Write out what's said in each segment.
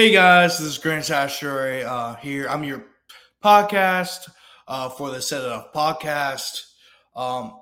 Hey guys, this is Grant Chachere uh, here. I'm your podcast uh, for the Set It Off podcast. Um,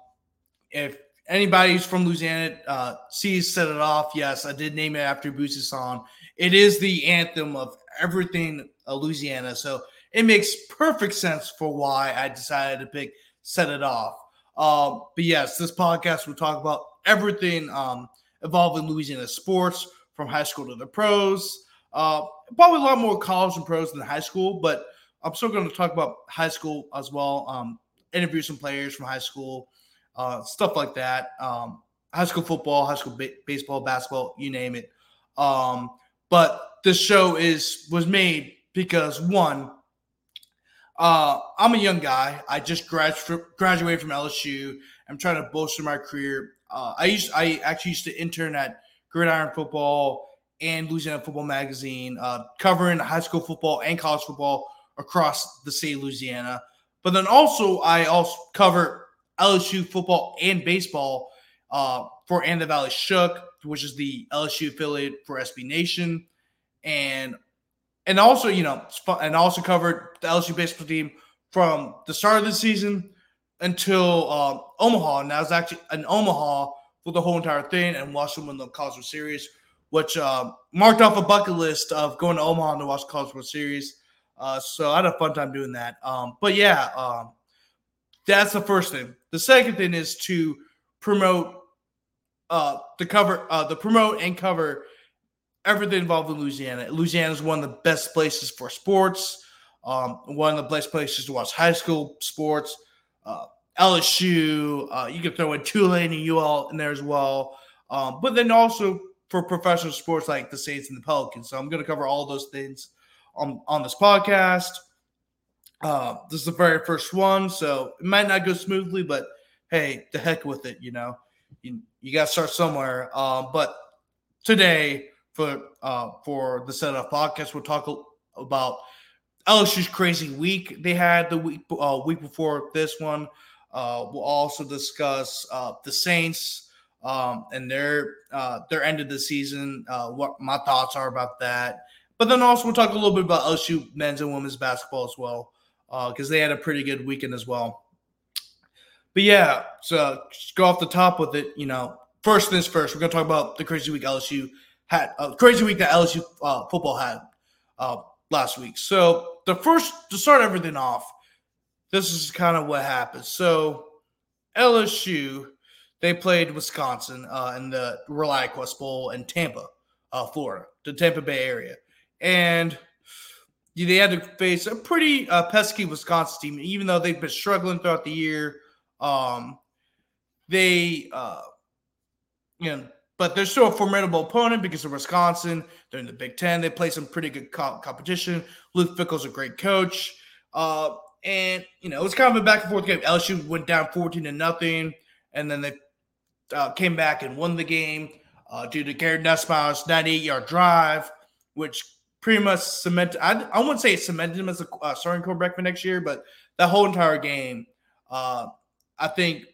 if anybody's from Louisiana uh, sees Set It Off, yes, I did name it after Boosie song. It is the anthem of everything uh, Louisiana, so it makes perfect sense for why I decided to pick Set It Off. Um, but yes, this podcast will talk about everything um, involving Louisiana sports from high school to the pros. Uh, probably a lot more college and pros than high school, but I'm still going to talk about high school as well. Um, interview some players from high school, uh, stuff like that. Um, high school football, high school ba- baseball, basketball, you name it. Um, but this show is was made because one, uh, I'm a young guy. I just grad- graduated from LSU. I'm trying to bolster my career. Uh, I used I actually used to intern at Gridiron Football and Louisiana Football Magazine, uh, covering high school football and college football across the state of Louisiana. But then also I also cover LSU football and baseball uh, for And the Valley Shook, which is the LSU affiliate for SB Nation, and and also you know and also covered the LSU baseball team from the start of the season until uh, Omaha. And I was actually in Omaha for the whole entire thing and watched them win the College Series, which uh, marked off a bucket list of going to Omaha to watch College World Series. Uh, so I had a fun time doing that. Um, but yeah, um, that's the first thing. The second thing is to promote uh, the cover, uh, the promote and cover everything involved in Louisiana. Louisiana is one of the best places for sports. Um, one of the best places to watch high school sports. Uh, LSU, uh, you can throw in Tulane and UL in there as well. Um, but then also for professional sports like the Saints and the Pelicans. So I'm going to cover all those things on, on this podcast. Uh, this is the very first one, so it might not go smoothly, but hey, the heck with it, you know. You, you got to start somewhere. Um, but today, for uh, for the setup podcast, we'll talk about LSU's crazy week they had the week uh, week before this one. Uh, we'll also discuss uh, the Saints um, and their uh, their end of the season. Uh, what my thoughts are about that. But then also we'll talk a little bit about LSU men's and women's basketball as well, because uh, they had a pretty good weekend as well. But yeah, so just go off the top with it. You know, first things first, we're gonna talk about the crazy week LSU had, uh, crazy week that LSU uh, football had uh, last week. So the first to start everything off, this is kind of what happened. So LSU they played Wisconsin uh, in the ReliaQuest Bowl in Tampa, uh, Florida, the Tampa Bay area and they had to face a pretty uh, pesky Wisconsin team, even though they've been struggling throughout the year. Um, they, uh, you know, but they're still a formidable opponent because of Wisconsin. They're in the Big Ten. They play some pretty good co- competition. Luke Fickell's a great coach. Uh, and, you know, it was kind of a back and forth game. LSU went down 14 to nothing, and then they uh, came back and won the game uh, due to Garrett Nussmeier's 98 yard drive, which pretty much cemented. I, I wouldn't say cemented him as a uh, starting quarterback for next year, but that whole entire game, uh, I think,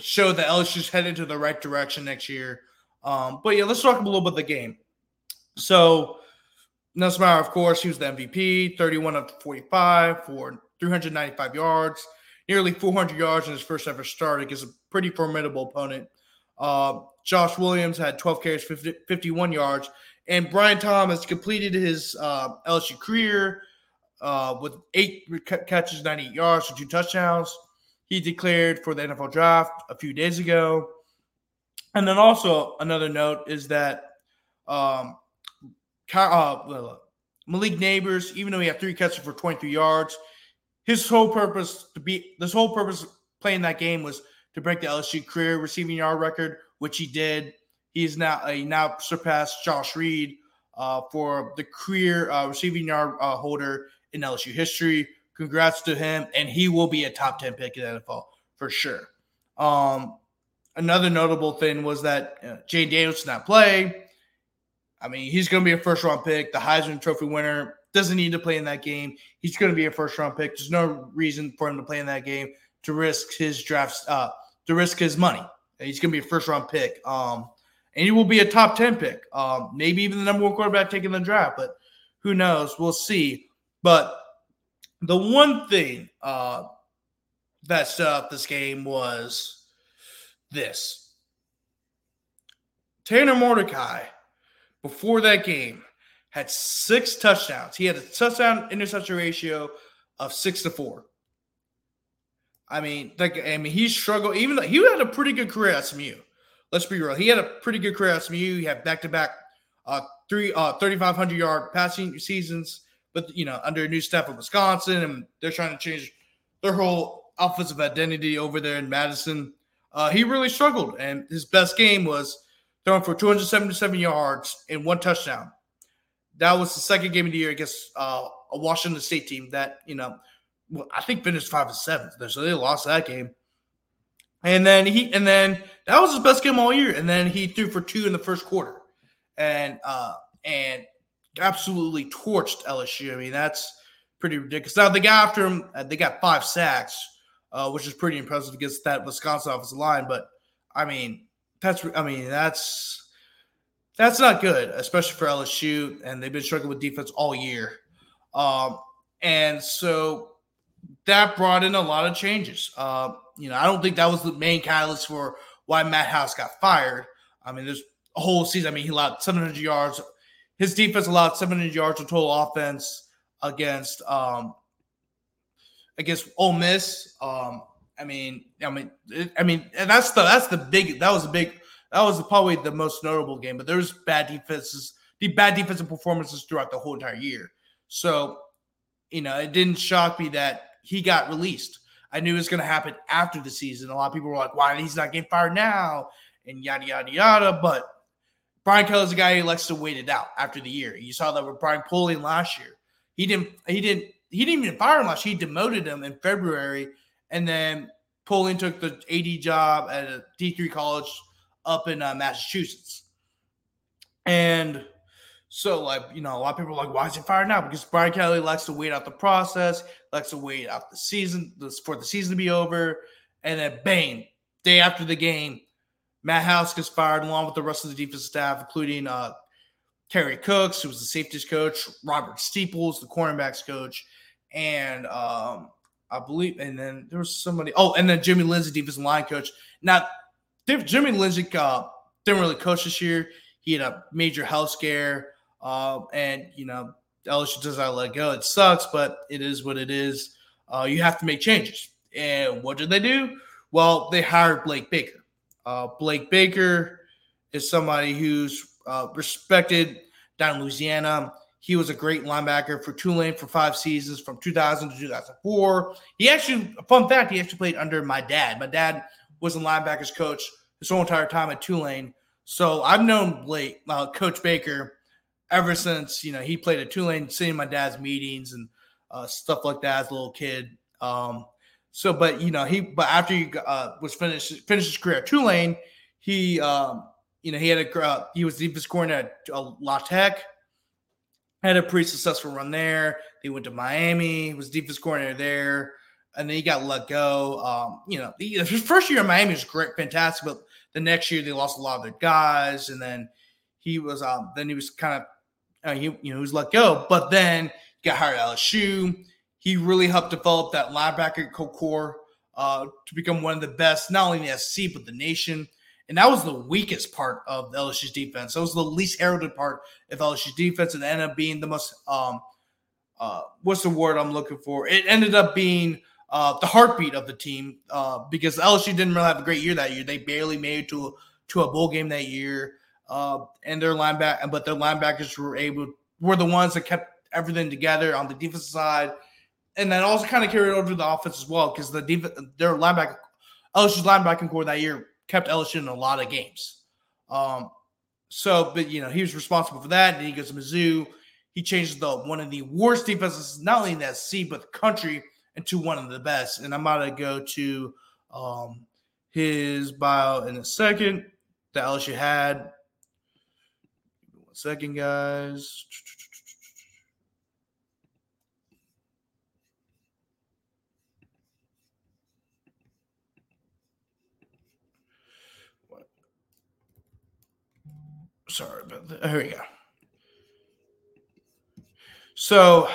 showed that LSU's headed to the right direction next year. Um, but yeah, let's talk a little bit of the game. So, Nussmeier, of course, he was the MVP, 31 of 45 for 395 yards, nearly 400 yards in his first ever start against a pretty formidable opponent. Uh, Josh Williams had 12 carries, 50, 51 yards, and Brian Thomas completed his uh, LSU career uh, with eight catches, 98 yards, for two touchdowns. He declared for the NFL draft a few days ago. And then also another note is that um, uh, Malik Nabers, even though he had three catches for 23 yards, his whole purpose to be this whole purpose playing that game was to break the LSU career receiving yard record, which he did. He's now he now surpassed Josh Reed uh, for the career uh, receiving yard uh, holder in LSU history. Congrats to him, and he will be a top ten pick in the NFL for sure. Um, another notable thing was that uh, Jayden Daniels did not play. I mean, he's going to be a first round pick, the Heisman Trophy winner. Doesn't need to play in that game. He's going to be a first round pick. There's no reason for him to play in that game to risk his draft uh, to risk his money. He's going to be a first round pick. Um, and he will be a top 10 pick, um, maybe even the number one quarterback taking the draft. But Who knows? We'll see. But the one thing uh, that set up this game was this. Tanner Mordecai, before that game, had six touchdowns. He had a touchdown interception ratio of six to four. I mean, like I mean, he struggled. Even though he had a pretty good career at SMU. Let's be real. He had a pretty good career at SMU. He had back to back uh three uh 3,500 yard passing seasons. But you know, under a new staff at Wisconsin, and they're trying to change their whole offensive identity over there in Madison. Uh, he really struggled, and his best game was throwing for 277 yards and one touchdown. That was the second game of the year against uh, a Washington State team that you know, well, I think finished five and seven, so they lost that game. And then he, and then that was his best game all year. And then he threw for two in the first quarter, and uh, and absolutely torched LSU. I mean, that's pretty ridiculous. Now they got after him; uh, they got five sacks, uh, which is pretty impressive against that Wisconsin offensive line. But I mean, that's I mean that's that's not good, especially for LSU, and they've been struggling with defense all year. Um, and so that brought in a lot of changes. Uh, you know, I don't think that was the main catalyst for why Matt House got fired. I mean, there's a whole season. I mean, he allowed 700 yards. His defense allowed 700 yards of total offense against um against Ole Miss. Um, I mean, I mean, I mean, and that's the that's the big that was a big that was probably the most notable game. But there's bad defenses, the bad defensive performances throughout the whole entire year. So, you know, it didn't shock me that he got released. I knew it was going to happen after the season. A lot of people were like, "Why he's not getting fired now?" and yada yada yada. But Brian Kelly's a guy who likes to wait it out after the year. You saw that with Brian Polian last year. He didn't. He didn't. He didn't even fire him last. Year. He demoted him in February, and then Polian took the AD job at a D three college up in uh, Massachusetts. And so, like, you know, a lot of people are like, why is he fired now? Because Brian Kelly likes to wait out the process, likes to wait out the season for the season to be over. And then, bang, day after the game, Matt House gets fired along with the rest of the defensive staff, including uh, Kerry Cooks, who was the safeties coach, Robert Steeples, the cornerbacks coach, and um, I believe, and then there was somebody, oh, and then Jimmy Lindsey, defensive line coach. Now, Jimmy Lindsey uh, didn't really coach this year. He had a major health scare. Uh, and you know, LSU does not let go. It sucks, but it is what it is. Uh, you have to make changes. And what did they do? Well, they hired Blake Baker. Uh, Blake Baker is somebody who's uh, respected down in Louisiana. He was a great linebacker for Tulane for five seasons from 2000 to 2004. He actually, fun fact, he actually played under my dad. My dad was a linebackers coach his whole entire time at Tulane. So I've known Blake, uh, Coach Baker ever since you know he played at Tulane, seeing my dad's meetings and uh, stuff like that as a little kid. Um, so, but you know he, but after he uh, was finished finished his career at Tulane, he um, you know he had a uh, he was defense coordinator at uh, La Tech, had a pretty successful run there. He went to Miami, was defense coordinator there, and then he got let go. Um, you know, he, his first year in Miami was great, fantastic, but the next year they lost a lot of their guys, and then he was um then he was kind of uh, he, you know, was let go, but then got hired at LSU. He really helped develop that linebacker co core uh, to become one of the best, not only in the SC, but the nation. And that was the weakest part of LSU's defense. That was the least heralded part of LSU's defense. And ended up being the most, um, uh, what's the word I'm looking for? It ended up being uh, the heartbeat of the team uh, because LSU didn't really have a great year that year. They barely made it to a, to a bowl game that year. Uh, and their linebacker, but their linebackers were able were the ones that kept everything together on the defensive side, and that also kind of carried over to the offense as well because the def- their linebacker LSU's linebacking core that year kept LSU in a lot of games. Um, so, but you know he was responsible for that, and he goes to Mizzou. He changes the one of the worst defenses, not only in that C but the country, into one of the best. And I'm to go to um, his bio in a second that LSU had second, guys. Sorry about that. Here we go. So,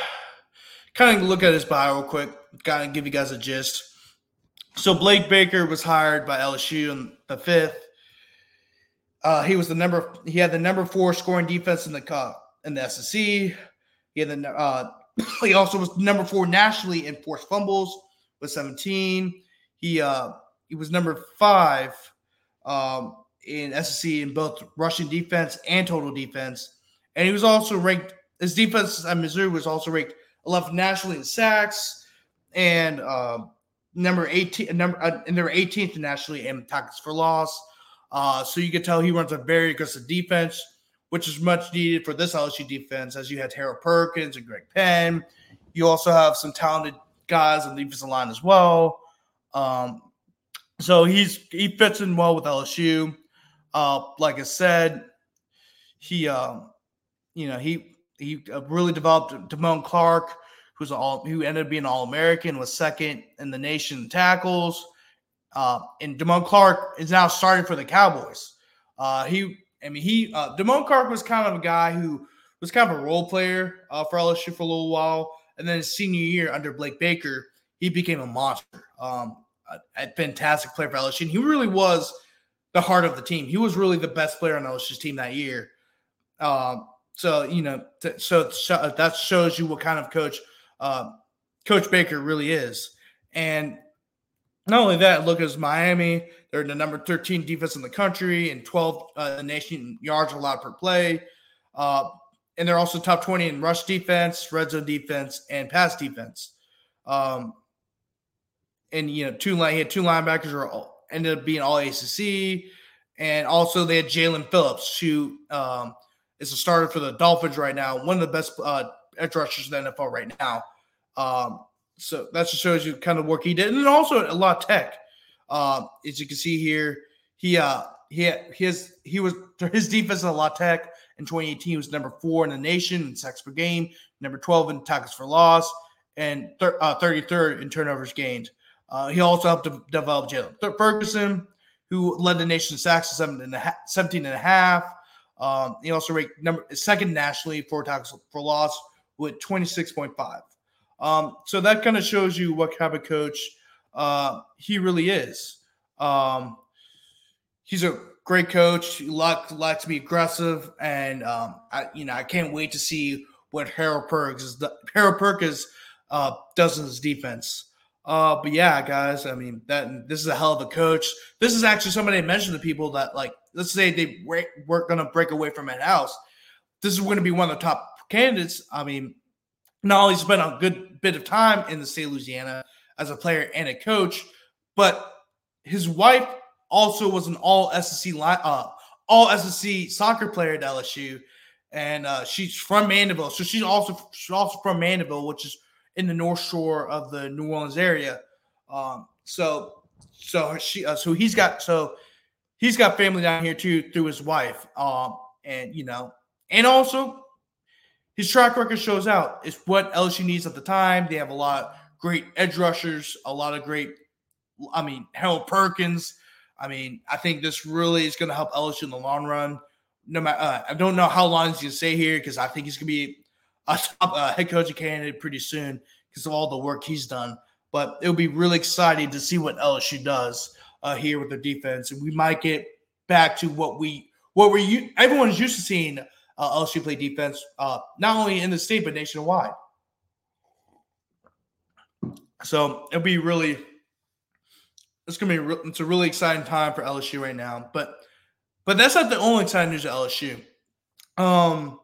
kind of look at his bio real quick, kind of give you guys a gist. So, Blake Baker was hired by LSU on the fifth. Uh, he was the number. He had the number four scoring defense in the cup in the SEC. He had the. Uh, he also was number four nationally in forced fumbles with 17. He uh, he was number five um, in SEC in both rushing defense and total defense, and he was also ranked. His defense at Missouri was also ranked 11th nationally in sacks and uh, number 18 number uh, and they were 18th nationally in tackles for loss. Uh, so you can tell he runs a very aggressive defense, which is much needed for this LSU defense, as you had Harold Perkins and Greg Penn. You also have some talented guys on the defensive line as well. Um, so he's he fits in well with LSU. Uh, like I said, he um, you know he he uh, really developed Damone Clark, who's all who ended up being All American, was second in the nation tackles. Uh, and Damone Clark is now starting for the Cowboys. Uh, he, I mean, he uh, Damone Clark was kind of a guy who was kind of a role player uh, for LSU for a little while, and then his senior year under Blake Baker, he became a monster. Um, a, a fantastic player for LSU. And he really was the heart of the team. He was really the best player on LSU's team that year. Um, so you know, t- so, so that shows you what kind of coach uh, Coach Baker really is. And not only that, look at Miami. They're the number 13 defense in the country and 12 uh, nation yards allowed per play. Uh, and they're also top 20 in rush defense, red zone defense, and pass defense. Um, and you know, two line he had two linebackers who all, ended up being all ACC, and also they had Jaelan Phillips, who um, is a starter for the Dolphins right now, one of the best uh, edge rushers in the NFL right now. Um, so that just shows you kind of work he did, and also a lot of tech. Uh, as you can see here, he uh he his he was his defense in La Tech in 2018 was number four in the nation in sacks per game, number 12 in tackles for loss, and thir- uh, 33rd in turnovers gained. Uh, he also helped to develop Jaylon Ferguson, who led the nation in sacks to 17 and a half. 17 and a half. Um, he also ranked number second nationally for tackles for loss with 26.5. Um, so that kind of shows you what type of coach uh, he really is. Um, he's a great coach. He likes, likes to be aggressive, and um, I, you know, I can't wait to see what Harold Perkins is. The, Harold Perkins uh, does in his defense. Uh, but yeah, guys, I mean that this is a hell of a coach. This is actually somebody I mentioned to people that like, let's say they we're going to break away from Matt House. This is going to be one of the top candidates. I mean, only spent a good bit of time in the state of Louisiana as a player and a coach, but his wife also was an all SEC uh, all SEC soccer player at LSU, and uh, she's from Mandeville. So she's also she's also from Mandeville, which is in the North Shore of the New Orleans area. Um, so so she uh, so he's got so he's got family down here too through his wife. Um, and you know, and also his track record shows out. It's what LSU needs at the time. They have a lot of great edge rushers, a lot of great. I mean, Harold Perkins. I mean, I think this really is going to help LSU in the long run. No matter, uh, I don't know how long he's going to stay here because I think he's going to be a top uh, head coaching candidate pretty soon because of all the work he's done. But it'll be really exciting to see what LSU does uh, here with their defense, and we might get back to what we what we everyone's used to seeing uh, LSU play defense, uh, not only in the state but nationwide. So it'll be really it's gonna be re- it's a really exciting time for LSU right now. But but that's not the only exciting news at LSU. Um,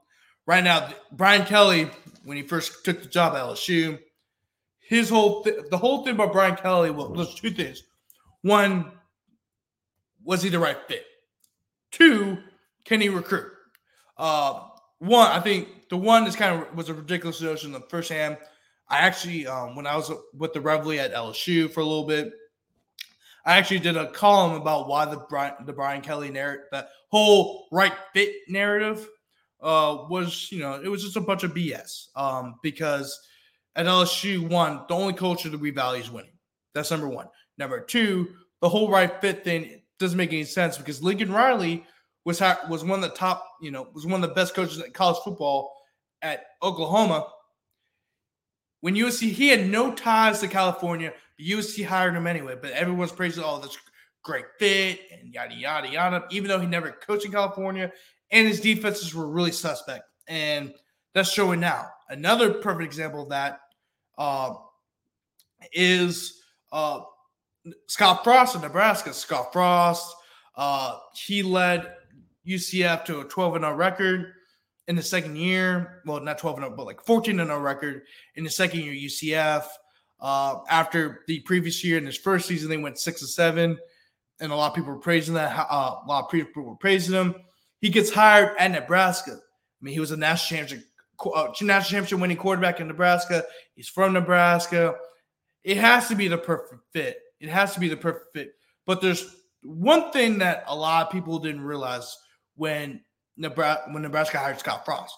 right now, Brian Kelly, when he first took the job at LSU, his whole th- the whole thing about Brian Kelly was, was two things. One, was he the right fit? Two, can he recruit? Uh, one, I think the one is kind of was a ridiculous notion. The first hand, I actually, um, when I was with the Reveille at LSU for a little bit, I actually did a column about why the Brian, the Brian Kelly narrative, that whole right fit narrative uh, was, you know, it was just a bunch of BS. Um, because at LSU, one, the only culture that we value is winning. That's number one. Number two, the whole right fit thing doesn't make any sense because Lincoln Riley was was one of the top, you know, was one of the best coaches in college football at Oklahoma, when USC he had no ties to California, but USC hired him anyway. But everyone's praising all oh, this great fit and yada yada yada. Even though he never coached in California, and his defenses were really suspect, and that's showing now. Another perfect example of that uh, is uh, Scott Frost in Nebraska. Scott Frost, uh, he led UCF to a 12 and 0 record in the second year. Well, not 12 and 0, but like 14 and 0 record in the second year UCF. Uh, after the previous year in his first season, they went six to seven, and a lot of people were praising that. Uh, a lot of people were praising him. He gets hired at Nebraska. I mean, he was a national championship, uh, national championship winning quarterback in Nebraska. He's from Nebraska. It has to be the perfect fit. It has to be the perfect fit. But there's one thing that a lot of people didn't realize when Nebraska when Nebraska hired Scott Frost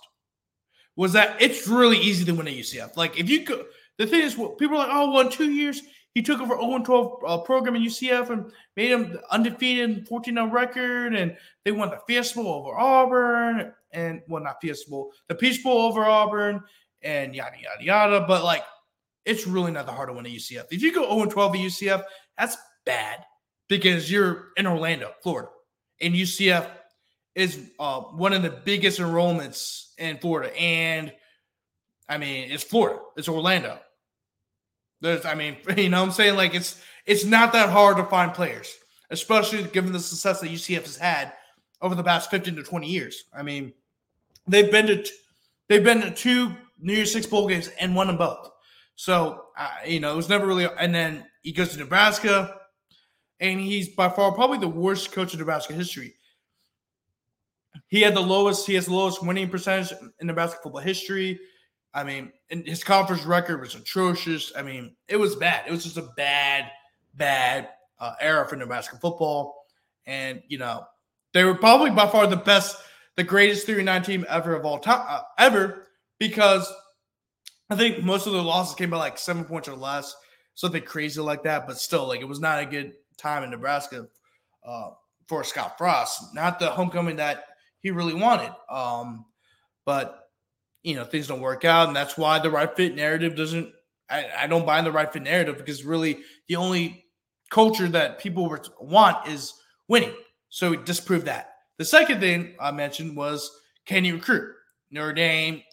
was that it's really easy to win at UCF. Like if you go, the thing is, people are like, oh, well, in two years he took over 0 12 uh, program in UCF and made him undefeated, 14 0 record, and they won the Fiesta Bowl over Auburn, and well, not Fiesta Bowl, the Peach Bowl over Auburn, and yada yada yada. But like, it's really not that hard to win at UCF. If you go 0 12 at UCF, that's bad because you're in Orlando, Florida, and UCF is uh, one of the biggest enrollments in Florida. And I mean, it's Florida, it's Orlando. There's, I mean, you know what I'm saying? Like it's it's not that hard to find players, especially given the success that UCF has had over the past 15 to 20 years. I mean, they've been to they've been to two New Year's Six bowl games and won them both. So uh, you know, it was never really. And then he goes to Nebraska, and he's by far probably the worst coach in Nebraska history. He had the lowest. He has the lowest winning percentage in Nebraska football history. I mean, and his conference record was atrocious. I mean, it was bad. It was just a bad, bad uh, era for Nebraska football. And you know, they were probably by far the best, the greatest three nine team ever of all time, uh, ever, because I think most of the losses came by like seven points or less, something crazy like that. But still, like it was not a good time in Nebraska uh, for Scott Frost. Not the homecoming that he really wanted. Um, but you know, things don't work out, and that's why the right fit narrative doesn't. I, I don't buy in the right fit narrative because really the only culture that people want is winning. So he disproved that. The second thing I mentioned was can you recruit? Notre Dame,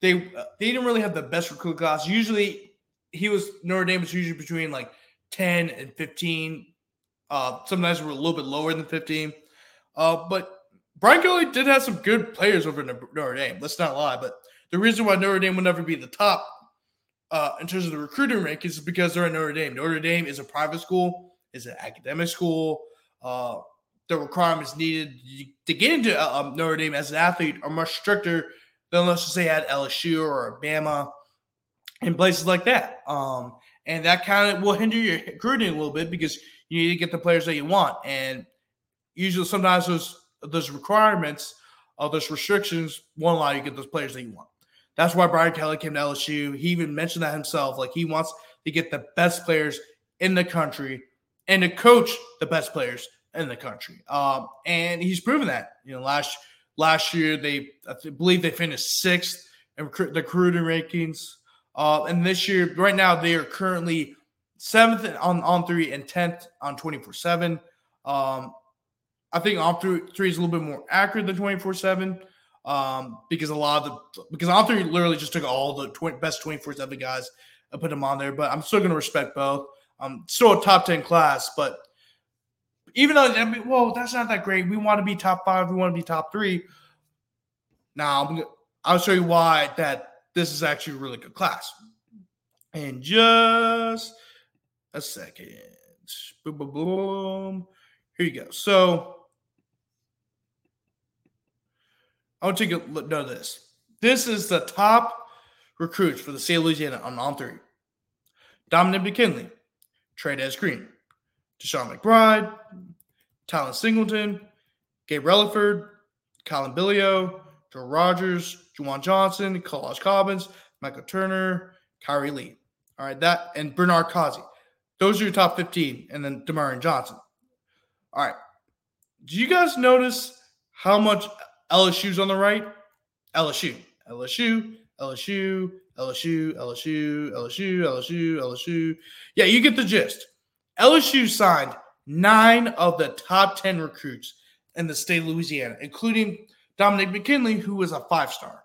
they they didn't really have the best recruit class. Usually, he was Notre Dame was usually between like ten and fifteen. Uh, sometimes we're a little bit lower than fifteen. Uh, but Brian Kelly did have some good players over in Notre Dame. Let's not lie. But the reason why Notre Dame will never be the top uh, in terms of the recruiting rankings is because they're at Notre Dame. Notre Dame is a private school, is an academic school. Uh, the requirements needed to get into uh, um, Notre Dame as an athlete are much stricter than let's just say at LSU or Alabama and places like that. Um, and that kind of will hinder your recruiting a little bit because you need to get the players that you want. And usually, sometimes those those requirements, of those restrictions won't allow you to get those players that you want. That's why Brian Kelly came to LSU. He even mentioned that himself. Like he wants to get the best players in the country and to coach the best players in the country. Um, and he's proven that. You know, last last year they I believe they finished sixth in recruit, the recruiting rankings. Uh, and this year, right now, they are currently seventh on on three and tenth on twenty four seven. Um, I think on three, three is a little bit more accurate than 24 7 um, because a lot of the, because on three literally just took all the 20, best 24 7 guys and put them on there. But I'm still going to respect both. Um, still a top 10 class, but even though, I mean, well, that's not that great. We want to be top five, we want to be top three. Now, I'm, I'll show you why that this is actually a really good class. And just a second. Boom, boom, boom. Here you go. So, I want you to. Know this. This is the top recruits for the state of Louisiana on three. Dominic McKinley, Trey'Dez Green, Deshaun McBride, Tylen Singleton, Gabe Relaford, Colin Bilio, Joe Rogers, Juwan Johnson, Kolaj Cobbins, Michael Turner, Kyrie Lee. All right, that and Bernard Causey. Those are your top 15, and then Demarion Johnson. All right. Do you guys notice how much LSU's on the right. LSU, LSU, LSU, LSU, LSU, LSU, LSU, LSU. Yeah, you get the gist. LSU signed nine of the top 10 recruits in the state of Louisiana, including Dominic McKinley, who was a five star.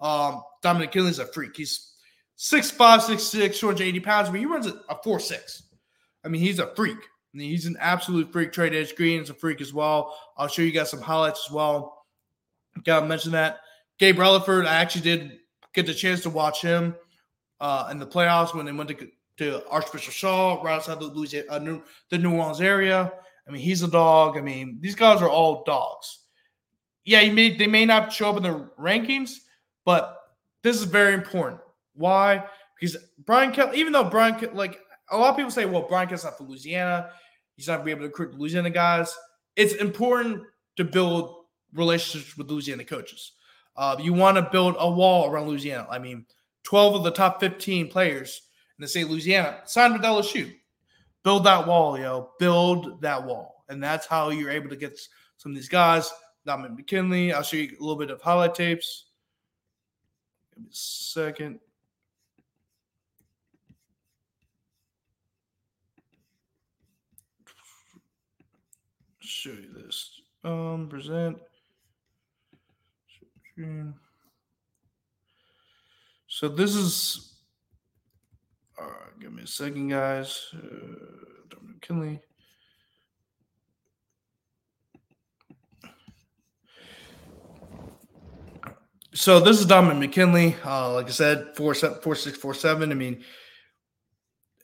Um, Dominic McKinley's a freak. He's 6'5, 6'6, 280 pounds, but he runs a, a 4'6. I mean, he's a freak. I mean, he's an absolute freak. Trey'Dez Green is a freak as well. I'll show you guys some highlights as well. Got to mention that. Gabe Relaford, I actually did get the chance to watch him uh, in the playoffs when they went to, to Archbishop Shaw, right outside the Louisiana, uh, New, the New Orleans area. I mean, he's a dog. I mean, these guys are all dogs. Yeah, may, they may not show up in the rankings, but this is very important. Why? Because Brian Kelly, even though Brian, like a lot of people say, well, Brian Kelly's not from Louisiana. He's not be able to recruit Louisiana guys. It's important to build relationships with Louisiana coaches. Uh, you want to build a wall around Louisiana. I mean, 12 of the top 15 players in the state of Louisiana signed with LSU. Build that wall, yo. Build that wall. And that's how you're able to get some of these guys. Dominic McKinley. I'll show you a little bit of highlight tapes. Give me a second. Show you this. Um, present. Screen. So this is. Right, give me a second, guys. Uh, Dominic McKinley. So this is Dominic McKinley. Uh, like I said, four four six four seven. I mean,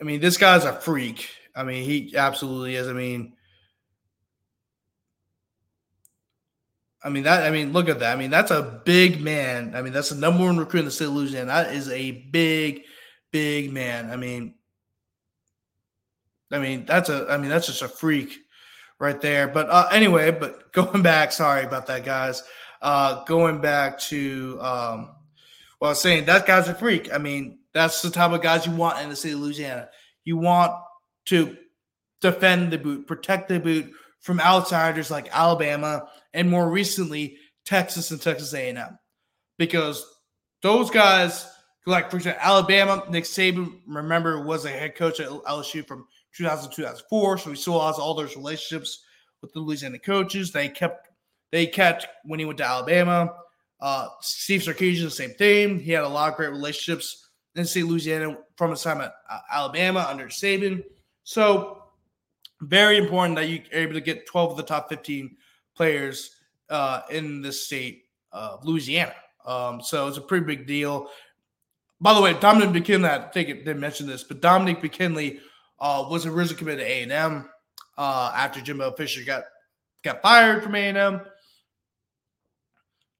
I mean, this guy's a freak. I mean, he absolutely is. I mean, I mean that. I mean, look at that. I mean, that's a big man. I mean, that's the number one recruit in the state of Louisiana. That is a big, big man. I mean, I mean that's a. I mean that's just a freak right there. But uh, anyway, but going back. Sorry about that, guys. Uh, going back to um, well, I was saying that guy's a freak. I mean, that's the type of guys you want in the state of Louisiana. You want to defend the boot, protect the boot from outsiders like Alabama and more recently Texas and Texas A&M, because those guys, like for example Alabama, Nick Saban, remember was a head coach at LSU from 2000 2004, so he still has all those relationships with the Louisiana coaches. They kept they kept when he went to Alabama. Uh, Steve Sarkisian, the same thing. He had a lot of great relationships in St. Louisiana from his time at uh, Alabama under Saban. So very important that you're able to get 12 of the top 15 players uh, in the state of Louisiana. Um, so it's a pretty big deal. By the way, Dominic McKinley, I think it didn't mention this, but Dominic McKinley uh, was originally committed to A&M uh, after Jimbo Fisher got got fired from A&M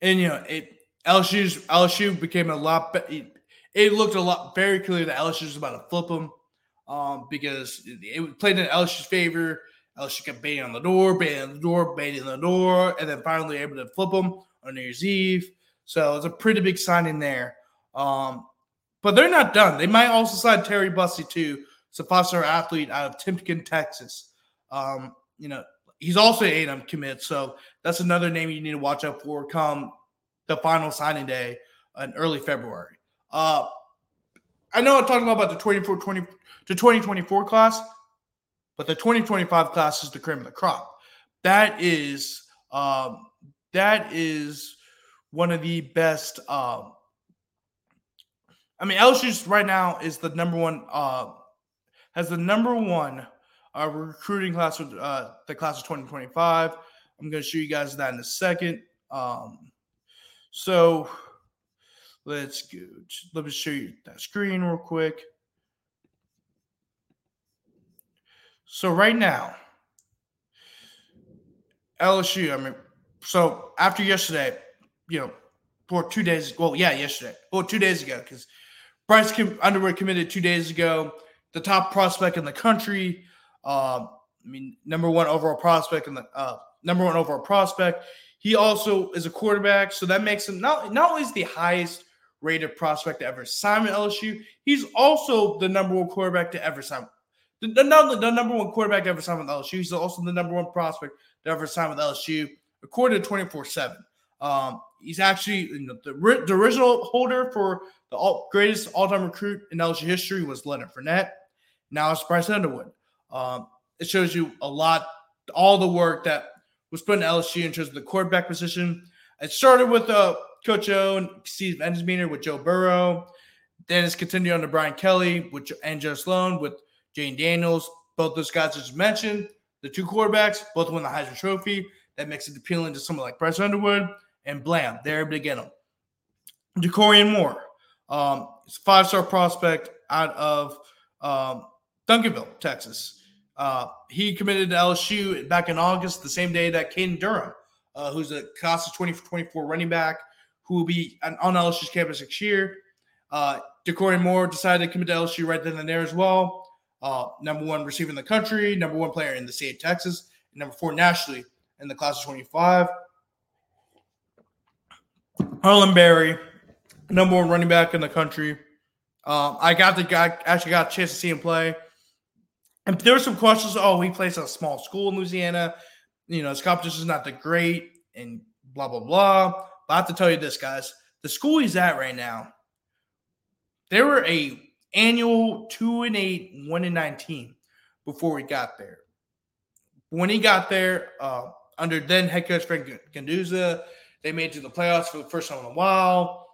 and you know it LSU's LSU became a lot. It looked a lot very clear that LSU was about to flip them um, because it, played in LSU's favor. LSU kept banging on the door, banging on the door, banging on the door, and then finally able to flip them on New Year's Eve. So it's a pretty big signing there. Um, but they're not done. They might also sign Terry Bussey too. It's a five-star athlete out of Timpson, Texas. Um, you know, he's also an A&M commit, so that's another name you need to watch out for come the final signing day in early February. Uh, I know I'm talking about the 24 20 to 2024 class, but the 2025 class is the cream of the crop. That is um, that is one of the best. Um, I mean, LSU's right now is the number one. Uh, has the number one uh, recruiting class with uh, the class of 2025. I'm going to show you guys that in a second. Um, so let's go. Let me show you that screen real quick. So right now, LSU. I mean, so after yesterday, you know, for two days. Well, yeah, yesterday. Well, two days ago, because Bryce Underwood committed two days ago. The top prospect in the country. Um, I mean, number one overall prospect in the uh, number one overall prospect. He also is a quarterback, so that makes him not not only is the highest rated prospect to ever sign with LSU, he's also the number one quarterback to ever sign. The, the, the number one quarterback ever signed with LSU. He's also the number one prospect ever signed with LSU, according to 24 7. Um, he's actually you know, the, the original holder for the all, greatest all-time recruit in LSU history was Leonard Fournette. Now it's Bryce Underwood. Um, it shows you a lot, all the work that was put in LSU in terms of the quarterback position. It started with uh, Coach O and Steve Ensminger with Joe Burrow. Then it's continued under Brian Kelly with and Joe Sloan with Jayden Daniels. Both those guys I just mentioned, the two quarterbacks, both won the Heisman Trophy. That makes it appealing to someone like Bryce Underwood and Blam. They're able to get him. Dakorien Moore, um, five star prospect out of um, Duncanville, Texas. Uh, he committed to LSU back in August, the same day that Caden Durham, uh, who's a class of 2024 running back, who will be on LSU's campus next year. Uh, Dakorien Moore decided to commit to LSU right then and there as well. Uh, number one receiver in the country, number one player in the state of Texas, and number four nationally in the class of 25. Harlem Berry, number one running back in the country. Um, I got the guy actually got a chance to see him play. And there were some questions. Oh, he plays at a small school in Louisiana. You know, his competition is not that great, and blah blah blah. But I have to tell you this, guys: the school he's at right now, they were a annual two and eight, one and nineteen before he got there. When he got there, uh, under then head coach Frank Gendusa, they made to the playoffs for the first time in a while.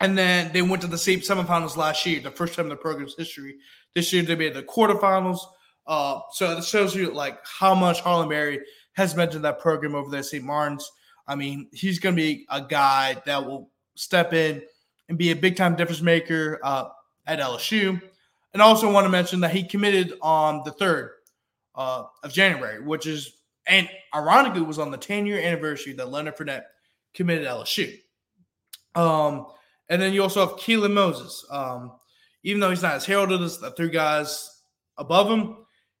And then they went to the semifinals last year, the first time in the program's history. This year they made the quarterfinals. Uh, so it shows you like how much Harlem Berry has meant to that program over there, St. Martin's. I mean, he's going to be a guy that will step in and be a big time difference maker uh, at LSU. And also want to mention that he committed on the third uh, of January, which is and ironically was on the 10 year anniversary that Leonard Fournette committed LSU. Um, and then you also have Keelan Moses. Um, even though he's not as heralded as the three guys above him,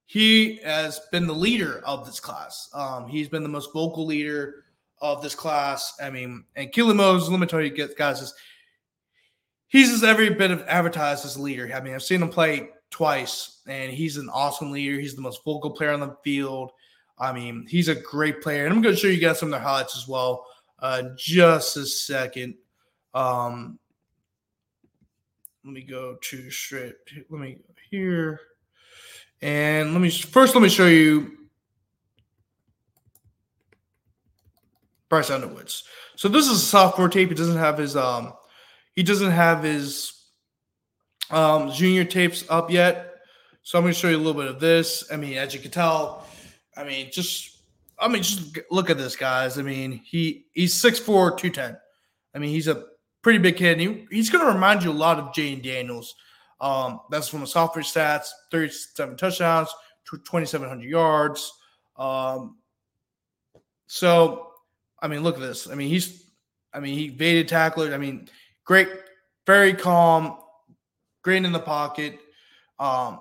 he has been the leader of this class. Um, he's been the most vocal leader of this class. I mean, and Keelan Moses, let me tell you guys, is he's just every bit of advertised as a leader. I mean, I've seen him play twice, and he's an awesome leader. He's the most vocal player on the field. I mean, he's a great player. And I'm going to show you guys some of their highlights as well. Uh, just a second. Um, let me go to straight. Let me go here. And let me first let me show you Bryce Underwoods. So this is a sophomore tape. He doesn't have his um he doesn't have his um junior tapes up yet. So I'm gonna show you a little bit of this. I mean, as you can tell, I mean, just I mean, just look at this, guys. I mean, he he's 6'4, 210. I mean, he's a pretty big kid. He, he's going to remind you a lot of Jayden Daniels. Um, that's from the software stats 37 touchdowns, 2,700 yards. Um, so, I mean, look at this. I mean, he's, I mean, he evaded tacklers. I mean, great, very calm, great in the pocket. Um,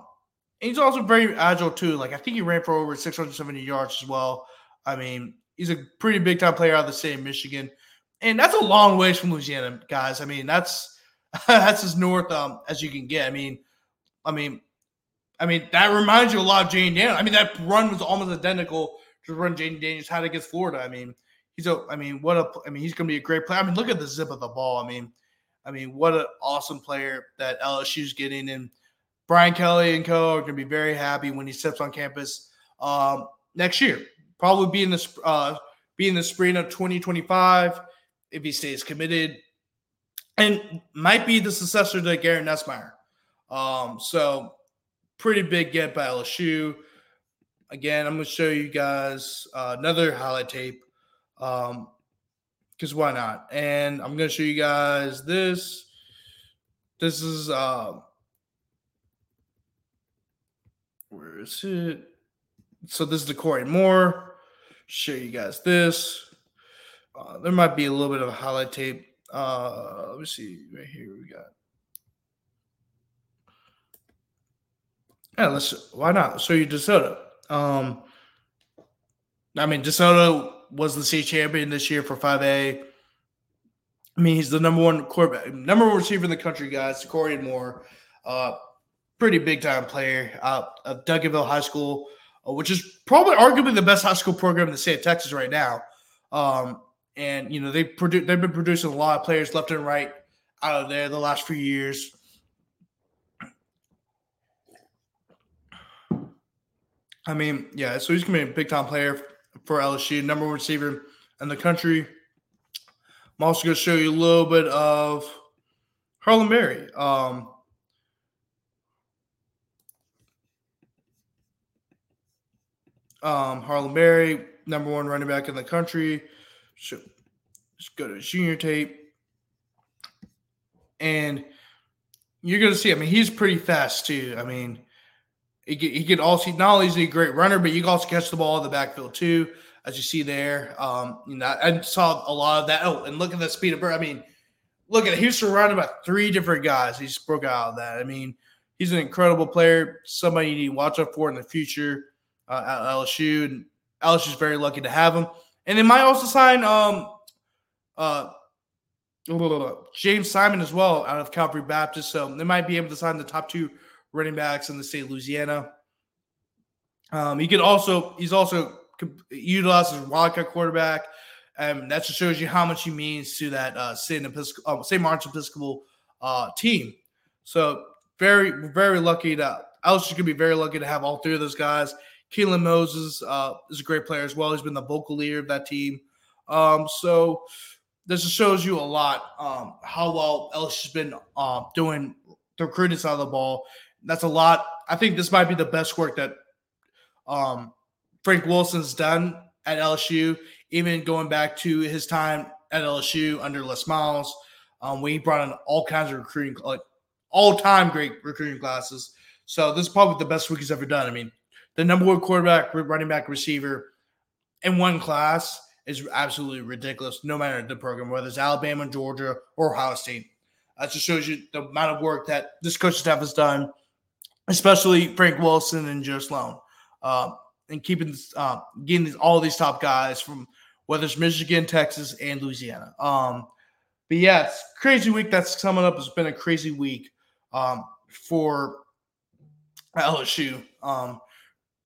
he's also very agile too. Like I think he ran for over 670 yards as well. I mean, he's a pretty big time player out of the state of Michigan and that's a long ways from Louisiana, guys. I mean, that's that's as north um, as you can get. I mean, I mean, I mean that reminds you a lot of Jayden Daniels. I mean, that run was almost identical to the run Jayden Daniels had against Florida. I mean, he's a. I mean, what a. I mean, he's going to be a great player. I mean, look at the zip of the ball. I mean, I mean, what an awesome player that LSU's getting, and Brian Kelly and co are going to be very happy when he steps on campus um, next year. Probably be in the uh, be in the spring of 2025 if he stays committed, and might be the successor to Garrett Nussmeier. Um, so pretty big get by LSU. Again, I'm going to show you guys uh, another highlight tape because why not? And I'm to show you guys this. This is uh, where is it? So this is Dakorien Moore. Show you guys this. Uh, there might be a little bit of highlight tape. Uh, let me see right here. We got. Yeah, let's. Why not? Show you DeSoto. Um, I mean, DeSoto was the state champion this year for 5A. I mean, he's the number one quarterback, number one receiver in the country, guys. Corey Moore, uh, pretty big time player out of Duncanville High School, uh, which is probably arguably the best high school program in the state of Texas right now. Um, and you know they produ- they've been producing a lot of players left and right out of there the last few years. I mean, yeah, so he's gonna be a big time player for LSU, number one receiver in the country. I'm also gonna show you a little bit of Harlem Berry. Um, um, Harlem Berry, number one running back in the country. Just go to junior tape. And you're going to see, I mean, he's pretty fast too. I mean, he could, he could also, not only is he a great runner, but you can also catch the ball in the backfield too, as you see there. Um, you know, I saw a lot of that. Oh, and look at the speed of Bird. I mean, look at it. He's surrounded by three different guys. He's broke out of that. I mean, he's an incredible player, somebody you need to watch out for in the future uh, at LSU. And LSU's very lucky to have him. And they might also sign um, uh, James Simon as well out of Calvary Baptist. So they might be able to sign the top two running backs in the state of Louisiana. Um, he could also he's also a wildcat quarterback. and that just shows you how much he means to that uh, St. Episcopal, uh, St. Martin's Episcopal uh, team. So very very lucky to LSU's gonna be very lucky to have all three of those guys. Keelan Moses uh, is a great player as well. He's been the vocal leader of that team. Um, so this just shows you a lot um, how well LSU's been uh, doing the recruiting side of the ball. That's a lot. I think this might be the best work that um, Frank Wilson's done at LSU, even going back to his time at LSU under Les Miles, um, he brought in all kinds of recruiting, like all time great recruiting classes. So this is probably the best week he's ever done. I mean, the number one quarterback, running back, receiver in one class is absolutely ridiculous, no matter the program, whether it's Alabama, Georgia, or Ohio State. That just shows you the amount of work that this coaching staff has done, especially Frank Wilson and Joe Sloan, uh, and keeping uh, getting all these top guys from whether it's Michigan, Texas, and Louisiana. Um, but yeah, it's crazy week that's coming up. It's been a crazy week um, for LSU. Um,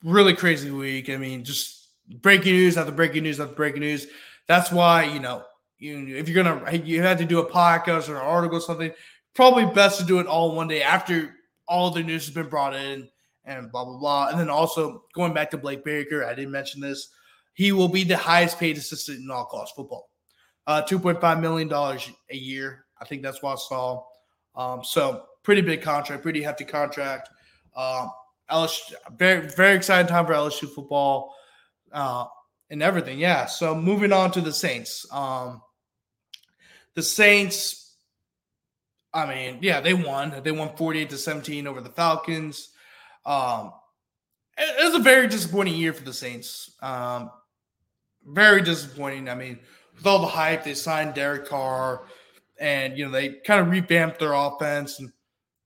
really crazy week. I mean, just breaking news after breaking news after breaking news. That's why you know, you if you're gonna you had to do a podcast or an article or something, probably best to do it all one day after all the news has been brought in and blah blah blah. And then also going back to Blake Baker, I didn't mention this. He will be the highest paid assistant in all college football. Uh, $2.5 million a year. I think that's what I saw. Um, so pretty big contract, pretty hefty contract. Um, LSU, very very exciting time for LSU football uh, and everything. Yeah. So moving on to the Saints. Um, the Saints. I mean, yeah, they won. They won 48 to 17 over the Falcons. Um, it, it was a very disappointing year for the Saints. Um, very disappointing. I mean, with all the hype, they signed Derek Carr, and you know they kind of revamped their offense. And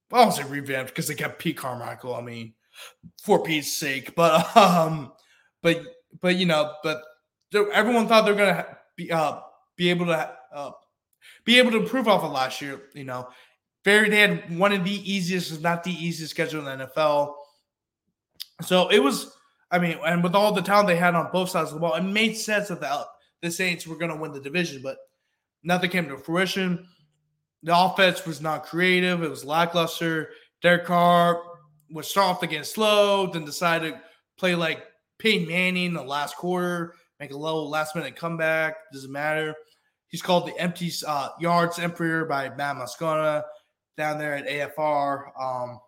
well, I don't say revamped because they kept Pete Carmichael. I mean, for Pete's sake. But um, but but you know, but everyone thought they're gonna be uh be able to uh be able to improve off of last year. You know, they had one of the easiest, if not the easiest schedule in the NFL. So it was. I mean, and with all the talent they had on both sides of the ball, it made sense that the the Saints were going to win the division, but nothing came to fruition. The offense was not creative; it was lackluster. Derek Carr off the game slow, then decide to play like Peyton Manning in the last quarter, make a little last minute comeback. Doesn't matter. He's called the empty uh, yards emperor by Matt Moscona down there at AFR. Um,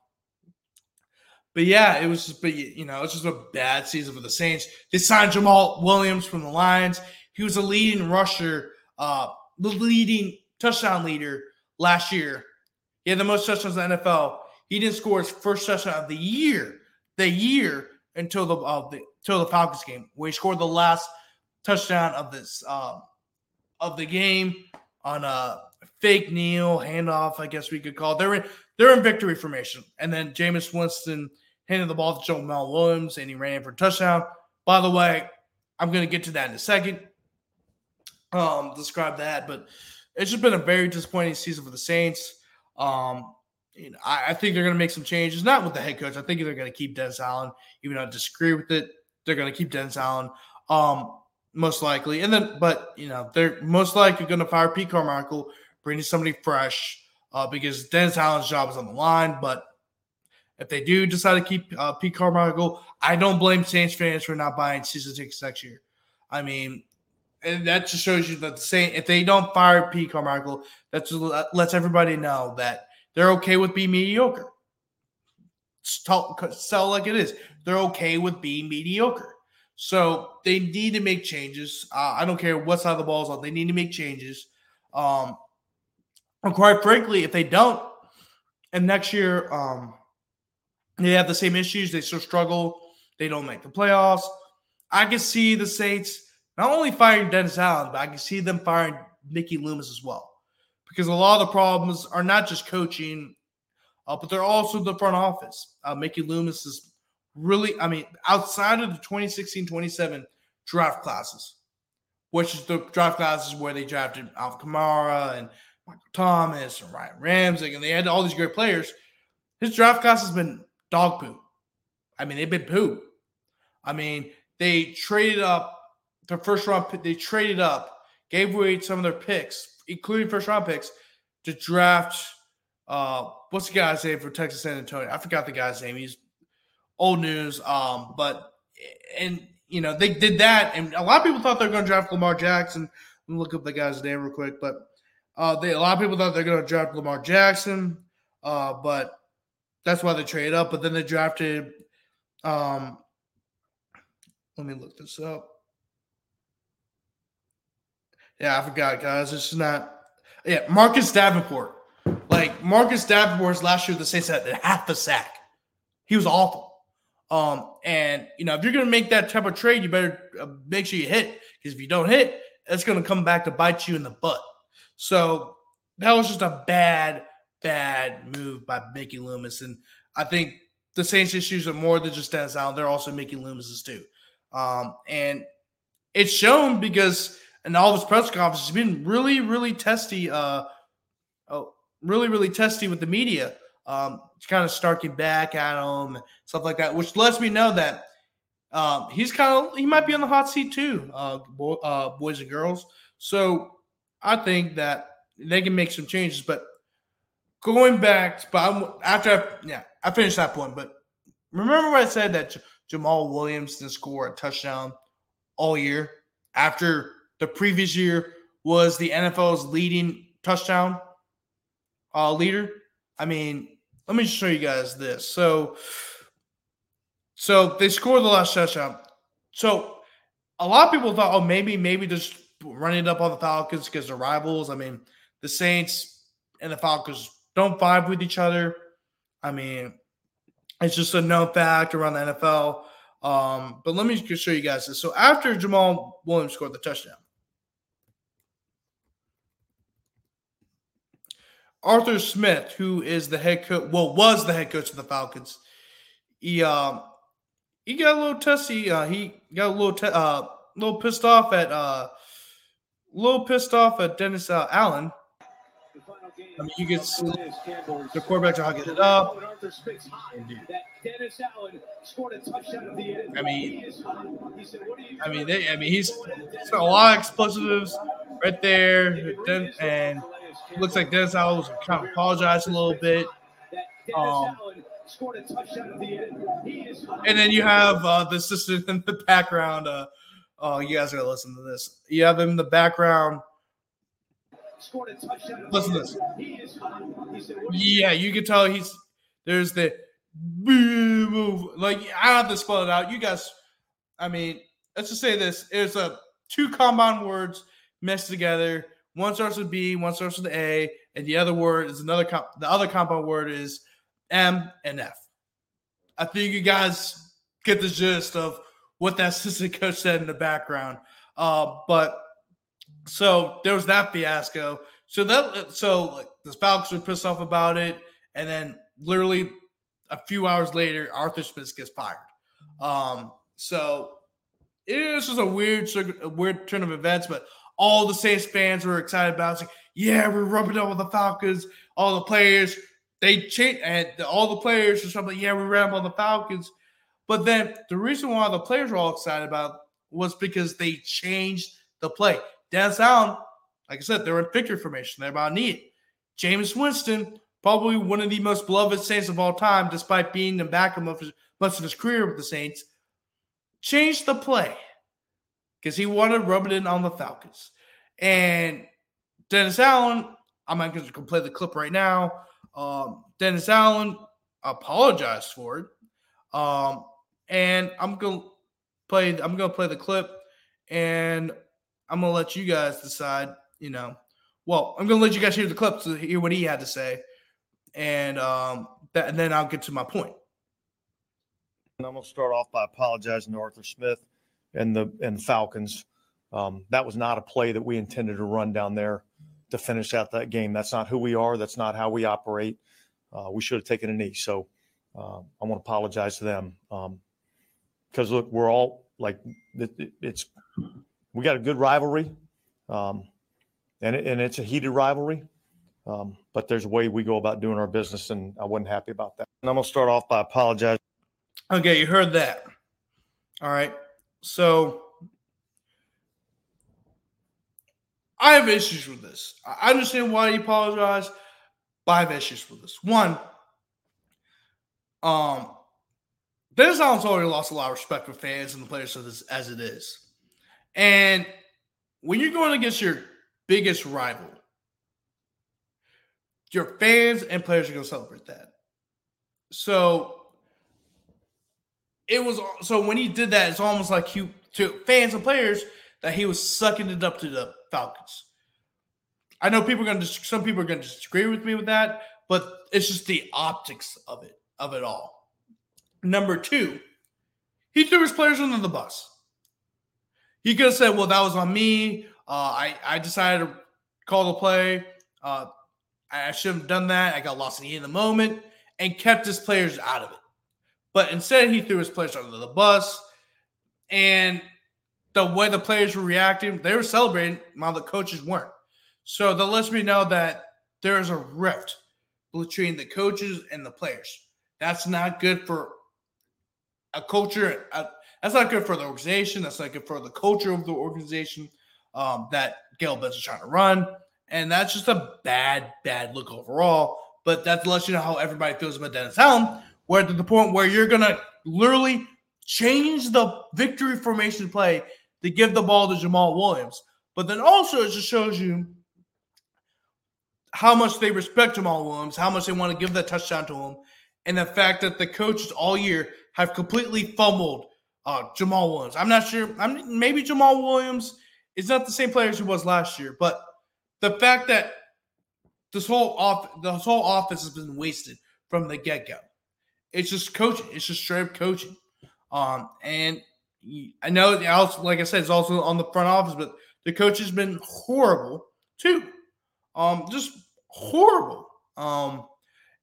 but yeah, it was just, but you know, it's just a bad season for the Saints. They signed Jamaal Williams from the Lions. He was a leading rusher, uh, the leading touchdown leader last year. He had the most touchdowns in the NFL. He didn't score his first touchdown of the year, the year until the uh, the until the Falcons game, where he scored the last touchdown of this uh, of the game on a fake kneel handoff, I guess we could call it. They're in they're in victory formation, and then Jameis Winston handed the ball to Jamaal Williams, and he ran for a touchdown. By the way, I'm going to get to that in a second. Um, describe that, but it's just been a very disappointing season for the Saints. Um, you know, I, I think they're going to make some changes, not with the head coach. I think they're going to keep Dennis Allen, even though I disagree with it. They're going to keep Dennis Allen. Um, most likely. And then, but you know, they're most likely going to fire Pete Carmichael, bring in somebody fresh, uh, because Dennis Allen's job is on the line. But if they do decide to keep uh, Pete Carmichael, I don't blame Saints fans for not buying season tickets next year. I mean, and that just shows you that the Saints, if they don't fire Pete Carmichael, that just lets everybody know that they're okay with being mediocre. Tell, sell like it is. They're okay with being mediocre. So they need to make changes. Uh, I don't care what side of the ball is on. They need to make changes. Um, and quite frankly, if they don't, and next year um, they have the same issues, they still struggle, they don't make the playoffs. I can see the Saints not only firing Dennis Allen, but I can see them firing Mickey Loomis as well. Because a lot of the problems are not just coaching, uh, but they're also the front office. Uh, Mickey Loomis is really, I mean, outside of the 2016 27 draft classes, which is the draft classes where they drafted Alvin Kamara and Michael Thomas and Ryan Ramczyk, and they had all these great players. His draft class has been dog poo. I mean, they've been poo. I mean, they traded up the first round, they traded up, gave away some of their picks, including first round picks, to draft. Uh, what's the guy's name for Texas San Antonio? I forgot the guy's name. He's old news. Um, but and you know they did that, and a lot of people thought they were going to draft Lamar Jackson. Let me look up the guy's name real quick, but uh, they a lot of people thought they're going to draft Lamar Jackson, uh, but that's why they traded up. But then they drafted. Um, let me look this up. Yeah, I forgot, guys. It's not. Yeah, Marcus Davenport. Like Marcus Davenport's last year, the Saints had half a sack. He was awful. Um, and you know, if you're gonna make that type of trade, you better uh, make sure you hit because if you don't hit, it's gonna come back to bite you in the butt. So that was just a bad, bad move by Mickey Loomis, and I think the Saints' issues are more than just Dennis Allen; they're also Mickey Loomis's too. Um, and it's shown because in all of his press conferences, he's been really, really testy. Uh, oh, really, really testy with the media um, kind of starking back at him, stuff like that, which lets me know that um, he's kind of he might be on the hot seat too, uh, bo- uh, boys and girls. So I think that they can make some changes. But going back, but I'm, after I, yeah, I finished that point. But remember what I said that J- Jamaal Williams didn't score a touchdown all year after the previous year was the NFL's leading touchdown uh, leader. I mean, let me show you guys this. So, so they scored the last touchdown. So, a lot of people thought, oh, maybe, maybe just running it up on the Falcons because they're rivals. I mean, the Saints and the Falcons don't vibe with each other. I mean, it's just a known fact around the NFL. Um, but let me just show you guys this. So after Jamaal Williams scored the touchdown, Arthur Smith, who is the head coach, well, was the head coach of the Falcons, he um he got a little testy. Uh, he got a little te- uh, little pissed off at uh, little pissed off at Dennis uh, Allen. I mean, you get the quarterback hugging it up. I mean, I mean, they, I mean, he's got a lot of explosives right there, and looks like Dennis Allen was kind of apologized a little bit. Um, and then you have uh, the assistant in the background. Uh, oh, you guys are gonna listen to this. You have him in the background. Listen to this. Yeah, you can tell he's there's the move. Like I have to spell it out. You guys, I mean, let's just say this: it's a two compound words mixed together. One starts with B, one starts with A, and the other word is another. Comp- the other compound word is M and F. I think you guys get the gist of what that assistant coach said in the background. Uh, but so there was that fiasco. So that so like the Falcons were pissed off about it, and then literally a few hours later, Arthur Smith gets fired. Um, so it was just a weird, a weird turn of events, but all the Saints fans were excited about. Like, yeah, we're rubbing up with the Falcons. All the players, they changed, and all the players or something. Yeah, we're rubbing on the Falcons. But then the reason why the players were all excited about was because they changed the play. Dennis Allen, like I said, they're in victory formation. They're about need. Jameis Winston, probably one of the most beloved Saints of all time, despite being the backup of his, most of his career with the Saints, changed the play because he wanted to rub it in on the Falcons. And Dennis Allen, I'm not going to play the clip right now. Um, Dennis Allen apologized for it. Um, and I'm going to play I'm going to play the clip and I'm going to let you guys decide, you know. Well, I'm going to let you guys hear the clip to hear what he had to say. And um that, and then I'll get to my point. And I'm going to start off by apologizing to Arthur Smith and the and Falcons. Um, that was not a play that we intended to run down there to finish out that game. That's not who we are. That's not how we operate. Uh, we should have taken a knee. So uh, I want to apologize to them because um, look, we're all like it, it's we got a good rivalry, um, and it, and it's a heated rivalry. Um, but there's a way we go about doing our business, and I wasn't happy about that. And I'm gonna start off by apologizing. Okay, you heard that. All right. So I have issues with this. I understand why he apologized, but I have issues with this. One, um, Dennis Allen's already lost a lot of respect for fans and the players as, as it is. And when you're going against your biggest rival, your fans and players are going to celebrate that. So it was so when he did that, it's almost like he to fans and players that he was sucking it up to the Falcons. I know people are going to some people are going to disagree with me with that, but it's just the optics of it of it all. Number two, he threw his players under the bus. He could have said, "Well, that was on me. Uh, I I decided to call the play. Uh, I shouldn't have done that. I got lost in the moment and kept his players out of it." But instead, he threw his players under the bus. And the way the players were reacting, they were celebrating while the coaches weren't. So that lets me know that there is a rift between the coaches and the players. That's not good for a culture. Uh, that's not good for the organization. That's not good for the culture of the organization um, that Gayle Benson is trying to run. And that's just a bad, bad look overall. But that lets you know how everybody feels about Dennis Allen, where to the point where you're gonna literally change the victory formation play to give the ball to Jamaal Williams. But then also it just shows you how much they respect Jamaal Williams, how much they want to give that touchdown to him, and the fact that the coaches all year have completely fumbled uh, Jamaal Williams. I'm not sure. I'm maybe Jamaal Williams is not the same player as he was last year, but the fact that this whole off this whole office has been wasted from the get go. It's just coaching. It's just straight up coaching. Um, and I know, also, like I said, it's also on the front office, but the coach has been horrible too. Um, just horrible. Um,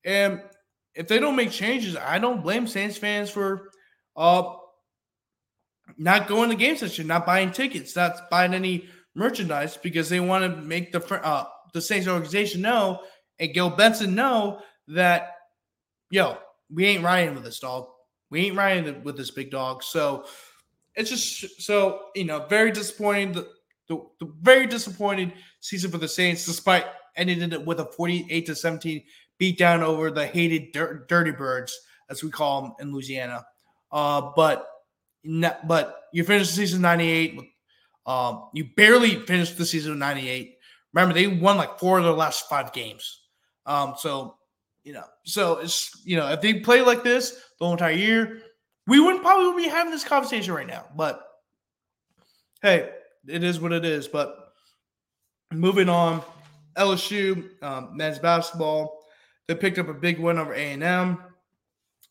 and if they don't make changes, I don't blame Saints fans for uh not going to game session, not buying tickets, not buying any merchandise because they want to make the front uh the Saints organization know and Gayle Benson know that yo, we ain't riding with this dog. We ain't riding with this big dog. So it's just so you know very disappointing. The, the, the very disappointing season for the Saints, despite ending it with a forty-eight to seventeen beatdown over the hated dir- Dirty Birds, as we call them in Louisiana. Uh, but but you finished the season ninety-eight. Um, you barely finished the season ninety-eight. Remember, they won like four of their last five games. Um, so you know, so it's you know, if they play like this the whole entire year, we wouldn't probably be having this conversation right now. But hey, it is what it is. But moving on, LSU um, men's basketball, they picked up a big win over A and M.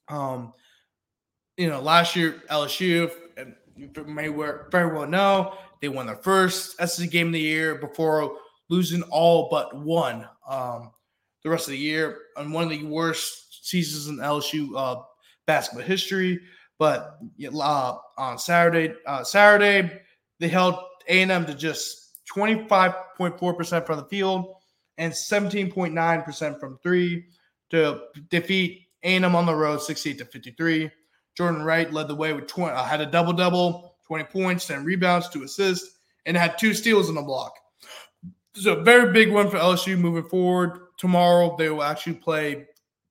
Um, you know, last year LSU, and you may very well know, they won their first SEC game of the year before losing all but one. Um, the rest of the year on one of the worst seasons in LSU uh, basketball history. But uh, on Saturday, uh, Saturday they held A&M to just 25.4% from the field and 17.9% from three to defeat A&M on the road 68 to 53. Jordan Wright led the way with 20, uh, had a double double, 20 points, 10 rebounds, two assists, and had two steals in the block. So very big one for LSU moving forward. Tomorrow they will actually play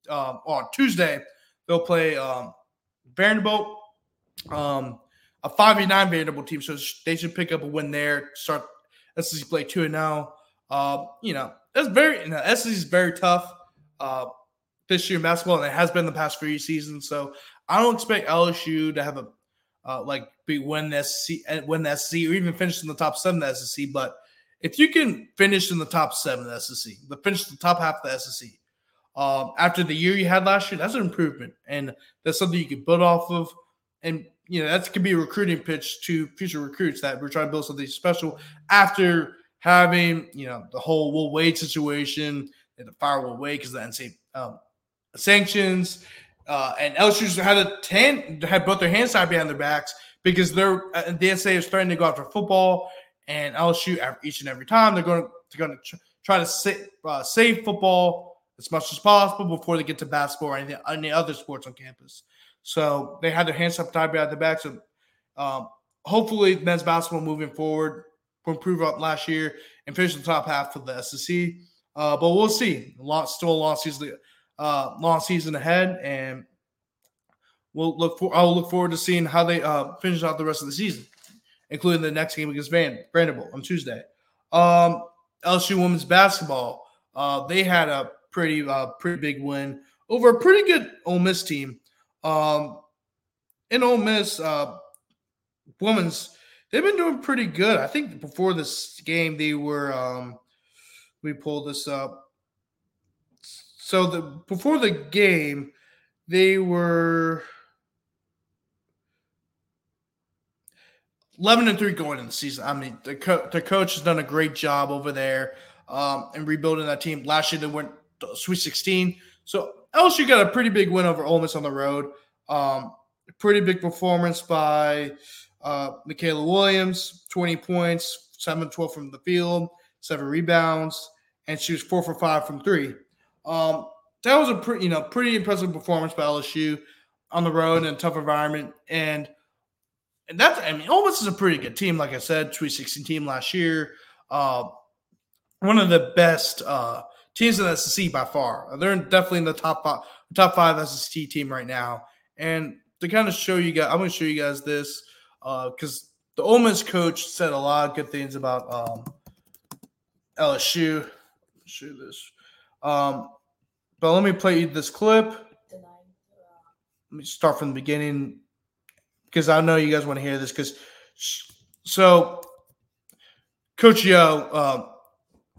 um, on Tuesday. They'll play um, Vanderbilt, um, a five v nine Vanderbilt team. So they should pick up a win there. Start SEC play two and now. Uh, you know that's very you know, SEC is very tough uh, this year in basketball, and it has been the past three seasons. So I don't expect LSU to have a uh, like be win the SEC, win the SEC, or even finish in the top seven the SEC. But if you can finish in the top seven of the SEC, but finish the top half of the SEC, um, after the year you had last year, that's an improvement, and that's something you can build off of. And you know that could be a recruiting pitch to future recruits that we're trying to build something special after having you know the whole Will Wade situation and the fire Will Wade because the NCAA um, sanctions. Uh, and LSU's had a ten had both their hands tied behind their backs because they're uh, the NCAA is starting to go after football and LSU each and every time they're going to going to try to save, uh, save football as much as possible before they get to basketball or any, any other sports on campus. So they had their hands up tied behind the back. So um, hopefully men's basketball moving forward will improve up last year and finish the top half of the SEC. Uh, but we'll see. A lot, still a long season, uh, long season ahead, and we'll look for. I'll look forward to seeing how they uh, finish out the rest of the season, including the next game against Van Vanderbilt on Tuesday. Um, LSU women's basketball. Uh, they had a pretty uh, pretty big win over a pretty good Ole Miss team. Um, in Ole Miss, uh, women's they've been doing pretty good. I think before this game they were. Um, we pulled this up. So the before the game, they were 11 and 3 going in the season. I mean, the, co- the coach has done a great job over there um, in rebuilding that team. Last year, they went Sweet 16. So LSU got a pretty big win over Ole Miss on the road. Um, pretty big performance by uh, Mikaylah Williams 20 points, 7 12 from the field, seven rebounds, and she was four for five from three. Um, that was a pretty, you know, pretty impressive performance by LSU on the road in a tough environment. And and that's I mean, Ole Miss is a pretty good team. Like I said, Sweet 16 team last year. Uh, one of the best uh, teams in the SEC by far. They're definitely in the top five, top five SEC team right now. And to kind of show you guys, I'm going to show you guys this because uh, the Ole Miss coach said a lot of good things about um, LSU. Show this. Um, but let me play you this clip. Let me start from the beginning because I know you guys want to hear this. Because so, Coach Yo, uh,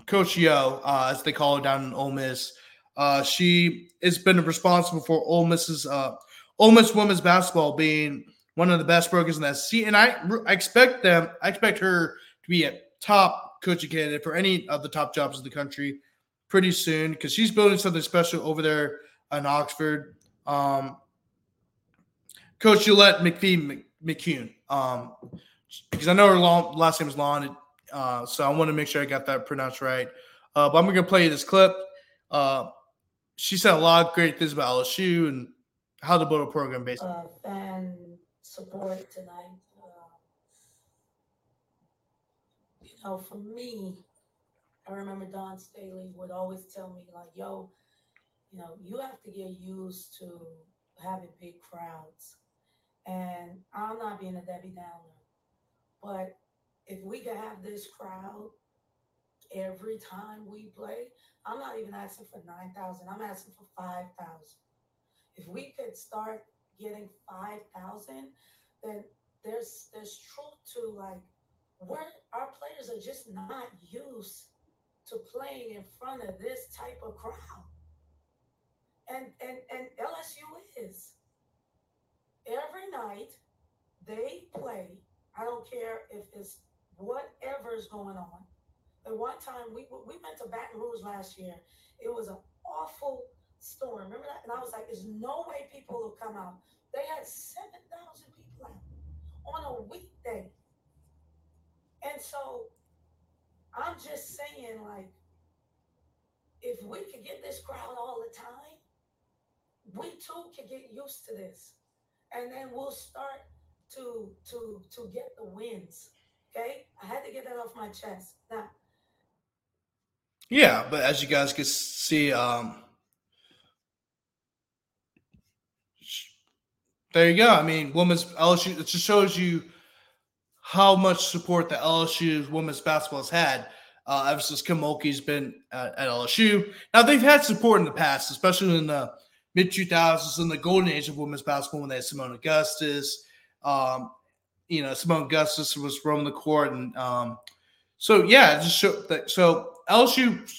Coach Yo, uh, as they call her down in Ole Miss, uh, she has been responsible for Ole Miss's uh, Ole Miss women's basketball being one of the best programs in that SEC. And I, I expect them, I expect her to be a top coaching candidate for any of the top jobs in the country pretty soon because she's building something special over there in Oxford. Um, Coach Yolett McPhee McCuin. Um, because I know her long, last name is Long, uh, so I want to make sure I got that pronounced right. Uh, but I'm going to play you this clip. Uh, she said a lot of great things about LSU and how to build a program based. Uh, fan support tonight. Uh, you know, for me, I remember Dawn Staley would always tell me, like, yo, you know, you have to get used to having big crowds and I'm not being a Debbie Downer, but if we could have this crowd every time we play, I'm not even asking for 9,000. I'm asking for 5,000. If we could start getting 5,000, then there's there's truth to like where our players are just not used to playing in front of this type of crowd. And and and LSU is every night they play. I don't care if it's whatever is going on. At one time, we we went to Baton Rouge last year. It was an awful storm. Remember that? And I was like, "There's no way people will come out." They had seven thousand people out on a weekday, and so I'm just saying, like, if we could get this crowd all the time, we too could get used to this and then we'll start to to to get the wins. Okay, I had to get that off my chest. Now, Yeah, but as you guys can see, um, there you go. I mean, women's LSU. It just shows you how much support the LSU women's basketball has had uh, ever since Kim Mulkey's been at, at LSU. Now they've had support in the past, especially in the mid 2000s in the golden age of women's basketball when they had Seimone Augustus. Um, you know, Seimone Augustus was roaming the court, and um, so yeah, just show that. So LSU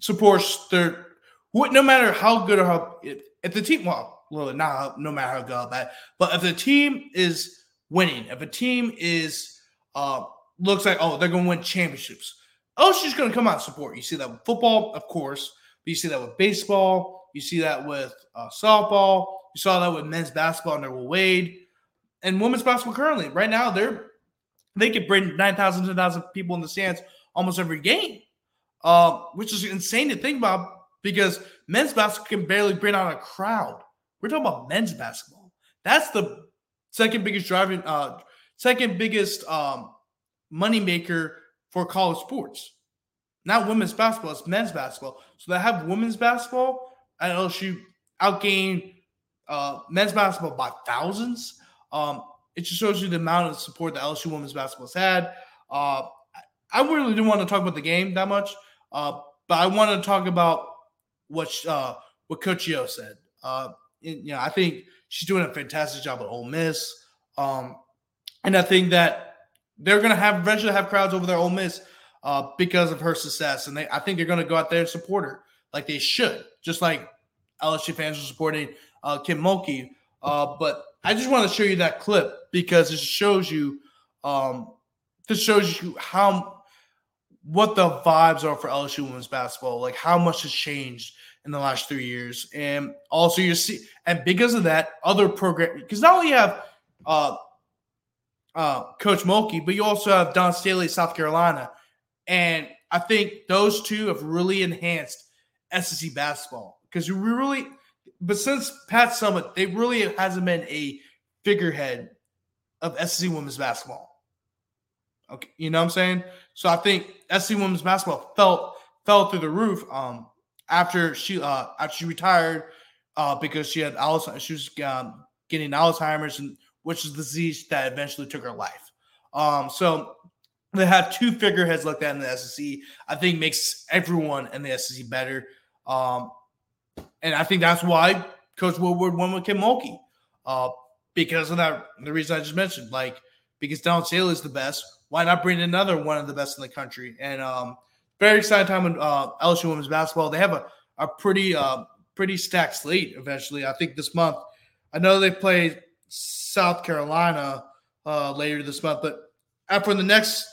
supports their no matter how good or how if, the team well, well not no matter how good or bad, but if the team is winning, if a team is uh looks like oh they're going to win championships, LSU's going to come out and support. You see that with football, of course, but you see that with baseball, you see that with uh, softball, you saw that with men's basketball under Will Wade, and women's basketball currently. Right now, they're they could bring 9,000, 10,000 people in the stands almost every game, uh, which is insane to think about because men's basketball can barely bring out a crowd. We're talking about men's basketball. That's the second biggest driving, uh, second biggest um, money maker for college sports. Not women's basketball, it's men's basketball. So they have women's basketball at LSU outgain uh, men's basketball by thousands. Um, it just shows you the amount of support that LSU women's basketball has had. Uh, I really didn't want to talk about the game that much, uh, but I wanted to talk about what uh, what Coach Yo said. Uh, you know, I think she's doing a fantastic job at Ole Miss, um, and I think that they're going to have eventually have crowds over their Ole Miss uh, because of her success, and they I think they're going to go out there and support her like they should, just like LSU fans are supporting uh, Kim Mulkey. Uh, but I just want to show you that clip because it shows you, um, this shows you how what the vibes are for LSU women's basketball, like how much has changed in the last three years, and also you see, and because of that, other program because not only have uh, uh, Coach Mulkey, but you also have Dawn Staley, South Carolina, and I think those two have really enhanced SEC basketball because we really, but since Pat Summitt, they really hasn't been a figurehead of SEC women's basketball. Okay, you know what I'm saying? So I think SEC women's basketball felt fell through the roof um, after she uh, after she retired uh, because she had Alzheimer's. She was um, getting Alzheimer's, and which is the disease that eventually took her life. Um, so they have two figureheads like that in the SEC. I think makes everyone in the SEC better. Um, and I think that's why Coach Woodward won with Kim Mulkey. Uh, because of that, the reason I just mentioned, like because Dawn Staley is the best, why not bring another one of the best in the country? And um, very excited time in uh, LSU women's basketball. They have a, a pretty uh, pretty stacked slate. Eventually, I think this month. I know they play South Carolina uh, later this month, but after the next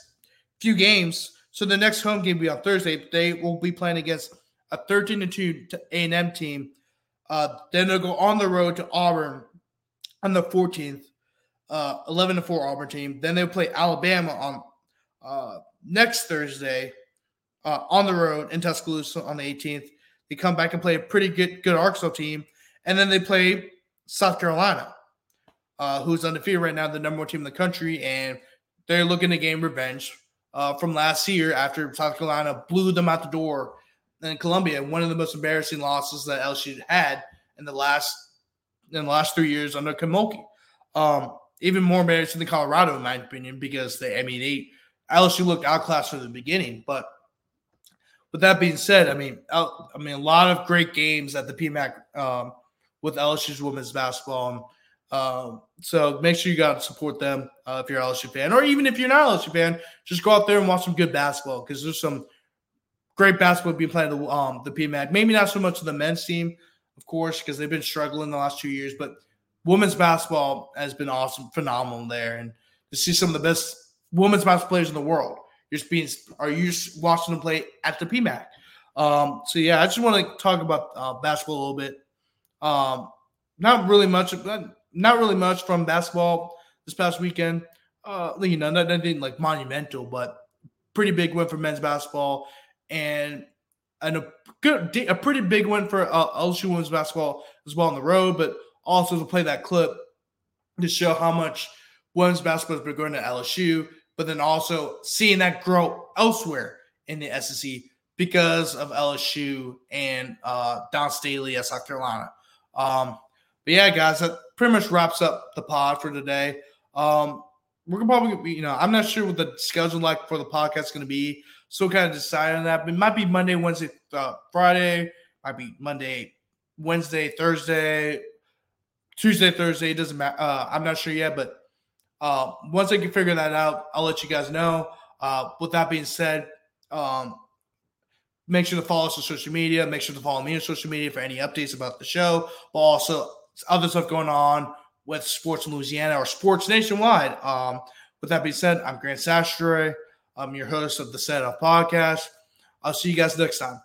few games, so the next home game will be on Thursday. They will be playing against a 13 to 2 A and M team. Uh, then they'll go on the road to Auburn on the 14th, uh, 11 to 4 Auburn team. Then they'll play Alabama on uh, next Thursday uh, on the road in Tuscaloosa on the 18th. They come back and play a pretty good good Arkansas team, and then they play South Carolina, uh, who's undefeated right now, the number one team in the country, and they're looking to gain revenge uh, from last year after South Carolina blew them out the door in Columbia. One of the most embarrassing losses that LSU had in the last in the last three years under Kim Um, even more embarrassing than Colorado, in my opinion, because they, I mean, they LSU looked outclassed from the beginning. But with that being said, I mean, I mean, a lot of great games at the PMAC um, with LSU's women's basketball. Um, so make sure you got to support them uh, if you're an LSU fan, or even if you're not an LSU fan, just go out there and watch some good basketball because there's some great basketball being played the um, the PMAC. Maybe not so much the men's team, of course, because they've been struggling the last two years, but women's basketball has been awesome, phenomenal there, and to see some of the best women's basketball players in the world. You're just being, are you watching them play at the PMAC? Um, so yeah, I just want to talk about uh, basketball a little bit. Um, not really much, not really much from basketball this past weekend. Uh, you know, nothing like monumental, but pretty big win for men's basketball, and and a good, a pretty big win for uh, LSU women's basketball as well on the road. But also to play that clip to show how much women's basketball has been going to LSU, but then also seeing that grow elsewhere in the SEC because of LSU and uh, Dawn Staley at South Carolina. Um, but yeah, guys, that pretty much wraps up the pod for today. Um, we're probably, you know, I'm not sure what the schedule like for the podcast is going to be. So kind of decide on that. But it might be Monday, Wednesday, uh, Friday. Might be Monday, Wednesday, Thursday, Tuesday, Thursday. It doesn't matter. Uh, I'm not sure yet, but uh, once I can figure that out, I'll let you guys know. Uh, with that being said, um, make sure to follow us on social media. Make sure to follow me on social media for any updates about the show, but also other stuff going on with sports in Louisiana or sports nationwide. Um, with that being said, I'm Grant Chachere. I'm your host of the Set Up Podcast. I'll see you guys next time.